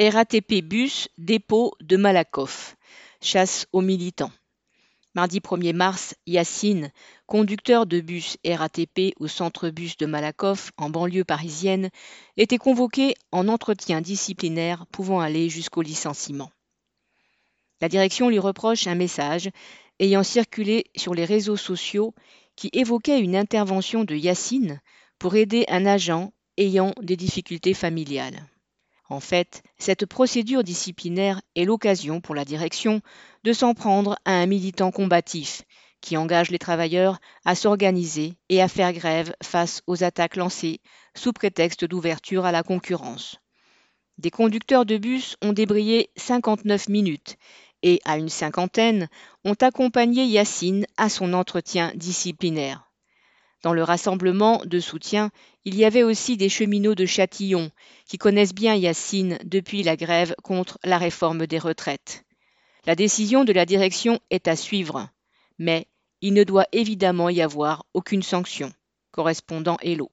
RATP Bus, dépôt de Malakoff. Chasse aux militants. Mardi 1er mars, Yacine, conducteur de bus RATP au centre bus de Malakoff, en banlieue parisienne, était convoqué en entretien disciplinaire pouvant aller jusqu'au licenciement. La direction lui reproche un message ayant circulé sur les réseaux sociaux qui évoquait une intervention de Yacine pour aider un agent ayant des difficultés familiales. En fait, cette procédure disciplinaire est l'occasion pour la direction de s'en prendre à un militant combatif qui engage les travailleurs à s'organiser et à faire grève face aux attaques lancées sous prétexte d'ouverture à la concurrence. Des conducteurs de bus ont débrayé 59 minutes et, à une cinquantaine, ont accompagné Yacine à son entretien disciplinaire. Dans le rassemblement de soutien, il y avait aussi des cheminots de Châtillon qui connaissent bien Yacine depuis la grève contre la réforme des retraites. La décision de la direction est à suivre, mais il ne doit évidemment y avoir aucune sanction. Correspondant Hello.